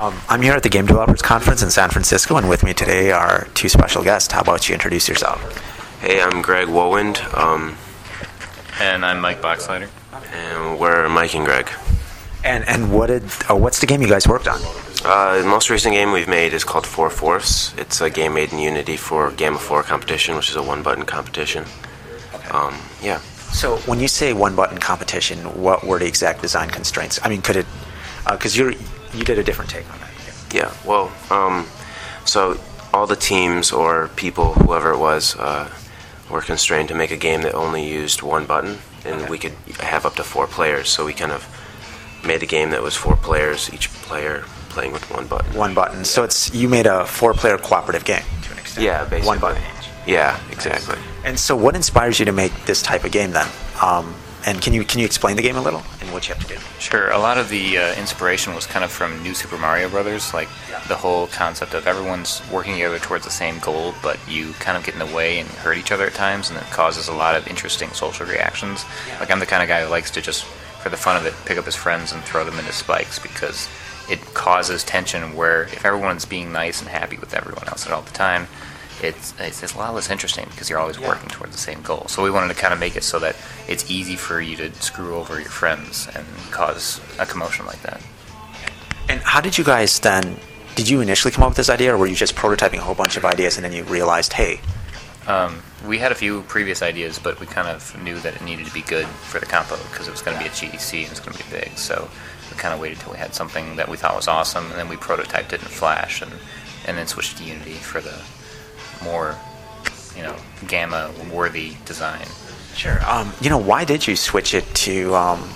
Um, I'm here at the Game Developers Conference in San Francisco, and with me today are two special guests. How about you introduce yourself? Hey, I'm Greg Wohlwend, um, And I'm Mike Boxleiter. and we're Mike and Greg. And and what did uh, what's the game you guys worked on? Uh, the most recent game we've made is called Four Fourths. It's a game made in Unity for Gamma 4 competition, which is a one button competition. Um, yeah. So when you say one button competition, what were the exact design constraints? I mean, could it? Because you're you did a different take on that. Yeah, well, um, so all the teams or people, whoever it was, uh, were constrained to make a game that only used one button, and Okay. we could have up to four players. So we kind of made a game that was four players, each player playing with one button. One button. So it's you made a four-player cooperative game to an extent. Yeah, basically. One button. Yeah, exactly. And so, what inspires you to make this type of game then? Um, and can you can you explain the game a little and what you have to do? Sure. A lot of the uh, inspiration was kind of from New Super Mario Brothers, like the whole concept of everyone's working together towards the same goal, but you kind of get in the way and hurt each other at times, and it causes a lot of interesting social reactions. Like I'm the kind of guy who likes to just, for the fun of it, pick up his friends and throw them into spikes because it causes tension. Where if everyone's being nice and happy with everyone else at all the time, it's, it's, it's a lot less interesting because you're always working towards the same goal. So we wanted to kind of make it so that it's easy for you to screw over your friends and cause a commotion like that. And how did you guys then? Did you initially come up with this idea, or were you just prototyping a whole bunch of ideas and then you realized, hey, Um, we had a few previous ideas, but we kind of knew that it needed to be good for the compo because it was going to be a GDC and it was going to be big. So we kind of waited till we had something that we thought was awesome, and then we prototyped it in Flash, and and then switched to Unity for the more, you know, gamma worthy design. Sure. Um, you know, why did you switch it to um,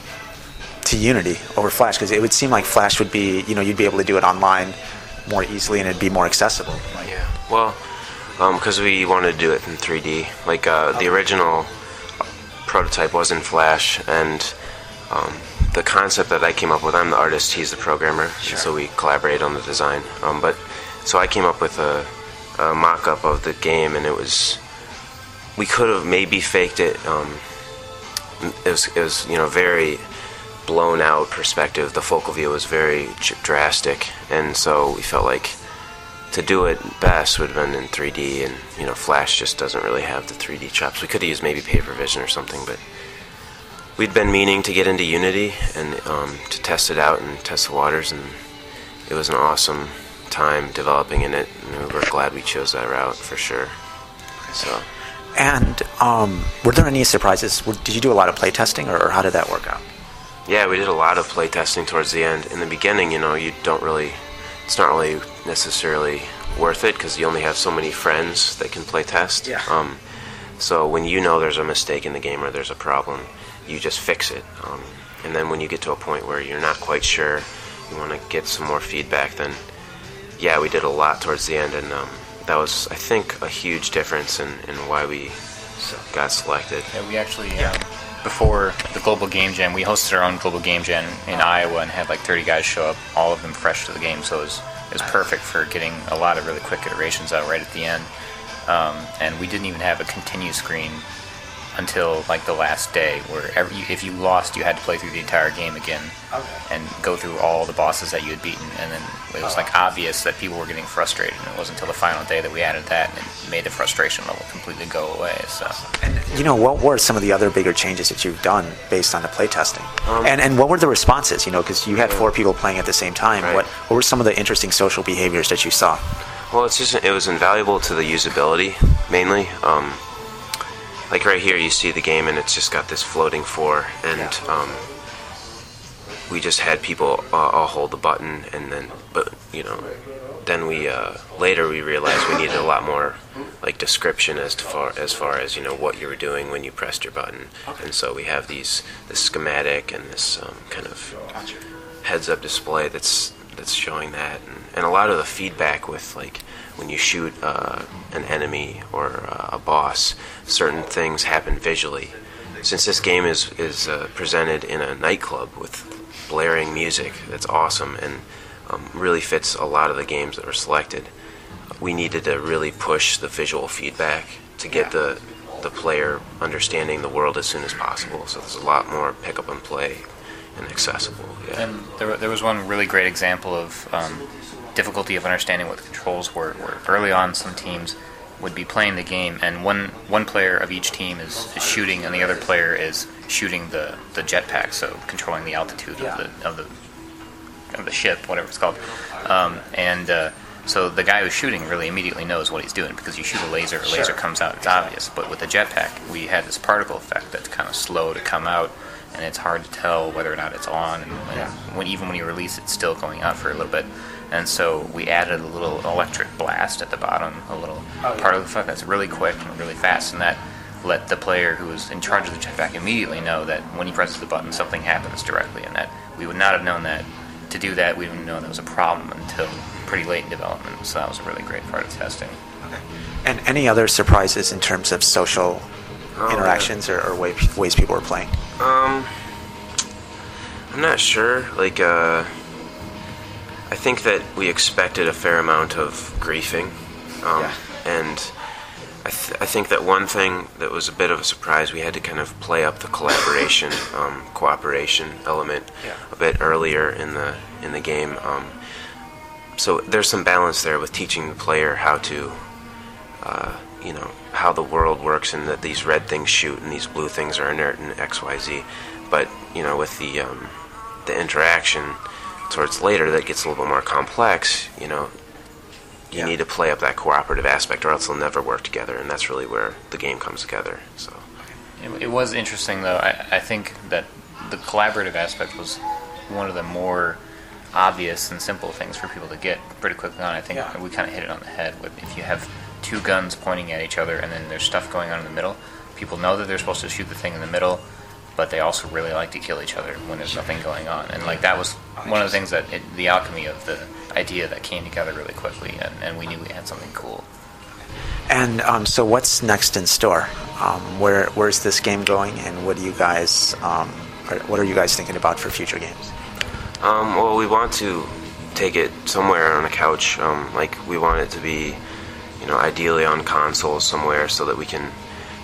to Unity over Flash? Because it would seem like Flash would be, you know, you'd be able to do it online more easily and it'd be more accessible. Yeah. Well, because we wanted to do it in 3D. Like uh, the original prototype was in Flash, and um, the concept that I came up with, I'm the artist, he's the programmer, and so we collaborate on the design. Um, but so I came up with a, a mock-up of the game, and it was we could have maybe faked it. Um, it was it was you know very blown out perspective. The focal view was very drastic, and so we felt like to do it best would have been in 3D, and you know, Flash just doesn't really have the 3D chops. We could have used maybe Papervision or something, but we'd been meaning to get into Unity and um, to test it out and test the waters, and it was an awesome time developing in it, and we're glad we chose that route for sure. So. And um, were there any surprises? Did you do a lot of playtesting, or, or how did that work out? Yeah, we did a lot of playtesting towards the end. In the beginning, you know, you don't really, it's not really necessarily worth it because you only have so many friends that can play test. Yeah. Um, so when you know there's a mistake in the game or there's a problem, you just fix it. Um, and then when you get to a point where you're not quite sure, you want to get some more feedback, then yeah, we did a lot towards the end, and um, that was, I think, a huge difference in, in why we got selected. Yeah, we actually um, before the Global Game Jam, we hosted our own Global Game Jam in Iowa and had like 30 guys show up, all of them fresh to the game. So it was it was perfect for getting a lot of really quick iterations out right at the end. Um, and we didn't even have a continue screen until like the last day, where every, if you lost, you had to play through the entire game again and go through all the bosses that you had beaten. And then it was like obvious that people were getting frustrated, and it wasn't until the final day that we added that, and it made the frustration level completely go away. So. And you know, what were some of the other bigger changes that you've done based on the playtesting? Um, and and what were the responses? You know, because you had four people playing at the same time. Right. What what were some of the interesting social behaviors that you saw? Well, it's just it was invaluable to the usability mainly. Um, like right here, you see the game, and it's just got this floating four, and um, we just had people uh, all hold the button, and then, but you know, then we uh, later we realized we needed a lot more like description as to far as far as you know what you were doing when you pressed your button, and so we have these this schematic and this um, kind of heads-up display that's that's showing that, and, and a lot of the feedback with like when you shoot uh, an enemy or uh, a boss, certain things happen visually. Since this game is is uh, presented in a nightclub with blaring music, that's awesome and um, really fits a lot of the games that were selected. We needed to really push the visual feedback to get the the player understanding the world as soon as possible. So there's a lot more pick up and play and accessible. Yeah. And there, there was one really great example of um, difficulty of understanding what the controls were. Where early on, some teams would be playing the game, and one one player of each team is, is shooting, and the other player is shooting the the jetpack, so controlling the altitude Yeah. of the of the of the ship, whatever it's called. Um, and uh, so the guy who's shooting really immediately knows what he's doing because you shoot a laser, a laser comes out, it's obvious. But with the jetpack, we had this particle effect that's kind of slow to come out, and it's hard to tell whether or not it's on. And when, Yeah. when even when you release it's still going out for a little bit. And so we added a little electric blast at the bottom, a little Oh, yeah. the effect that's really quick and really fast, and that let the player who was in charge of the jetpack immediately know that when he presses the button, something happens directly, and that we would not have known that. To do that, we wouldn't know that was a problem until pretty late in development. So that was a really great part of testing. And any other surprises in terms of social Oh, yeah. interactions or, or way, ways people were playing? Um, I'm not sure. Like, uh, I think that we expected a fair amount of griefing, um, Yeah. and I, th- I think that one thing that was a bit of a surprise, we had to kind of play up the collaboration, um, cooperation element Yeah. a bit earlier in the in the game. Um, so there's some balance there with teaching the player how to uh, you know how the world works and that these red things shoot and these blue things are inert and X Y Z. But you know with the um, the interaction towards later that gets a little bit more complex. You know you Yeah. need to play up that cooperative aspect or else they'll never work together and that's really where the game comes together. So It, it was interesting, though. I, I think that the collaborative aspect was one of the more obvious and simple things for people to get pretty quickly on. I think Yeah. we kind of hit it on the head. With if you have two guns pointing at each other and then there's stuff going on in the middle, people know that they're supposed to shoot the thing in the middle, but they also really like to kill each other when there's nothing going on. And like that was one of the things that it, the alchemy of the idea that came together really quickly, and, and we knew we had something cool. And um, so, what's next in store? Um, where where's this game going, and what do you guys um, are, what are you guys thinking about for future games? Um, well, we want to take it somewhere on a couch. Um, like we want it to be, you know, ideally on consoles somewhere, so that we can,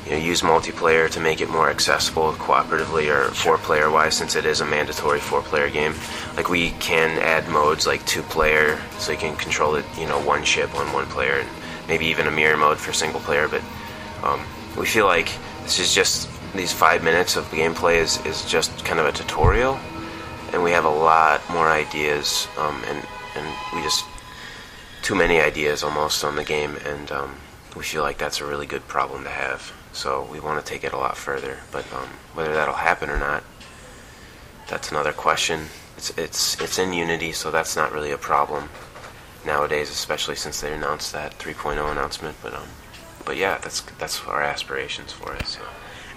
you know, use multiplayer to make it more accessible cooperatively or four-player wise, since it is a mandatory four-player game. Like we can add modes like two-player, so you can control it, you know, one ship on one player, and maybe even a mirror mode for single player. But um, we feel like this is just these five minutes of gameplay is, is just kind of a tutorial and we have a lot more ideas, um, and and we just too many ideas almost on the game, and um, we feel like that's a really good problem to have. So we want to take it a lot further, but um, whether that'll happen or not, that's another question. It's it's it's in Unity, so that's not really a problem nowadays, especially since they announced that 3.0 announcement. But um, but yeah, that's that's our aspirations for it. So.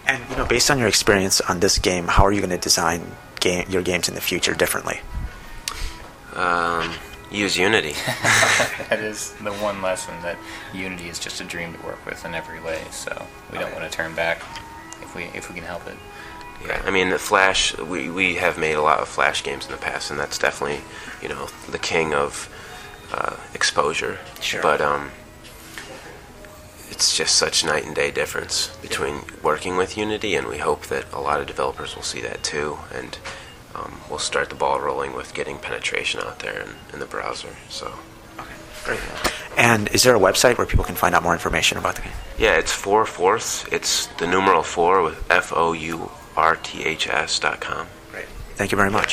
And you know, based on your experience on this game, how are you going to design game, your games in the future differently? Um, use Unity. that is the one lesson that Unity is just a dream to work with in every way. So we don't want to turn back if we if we can help it. Yeah, I mean, the Flash. We we have made a lot of Flash games in the past, and that's definitely you know the king of uh, exposure. Sure. But um, it's just such night and day difference between working with Unity, and we hope that a lot of developers will see that too, and um, we'll start the ball rolling with getting penetration out there in, in the browser. So. Okay. Great. And is there a website where people can find out more information about the game? Yeah, it's four fourths. It's the numeral four with F O U R T H S dot com. Great. Thank you very much.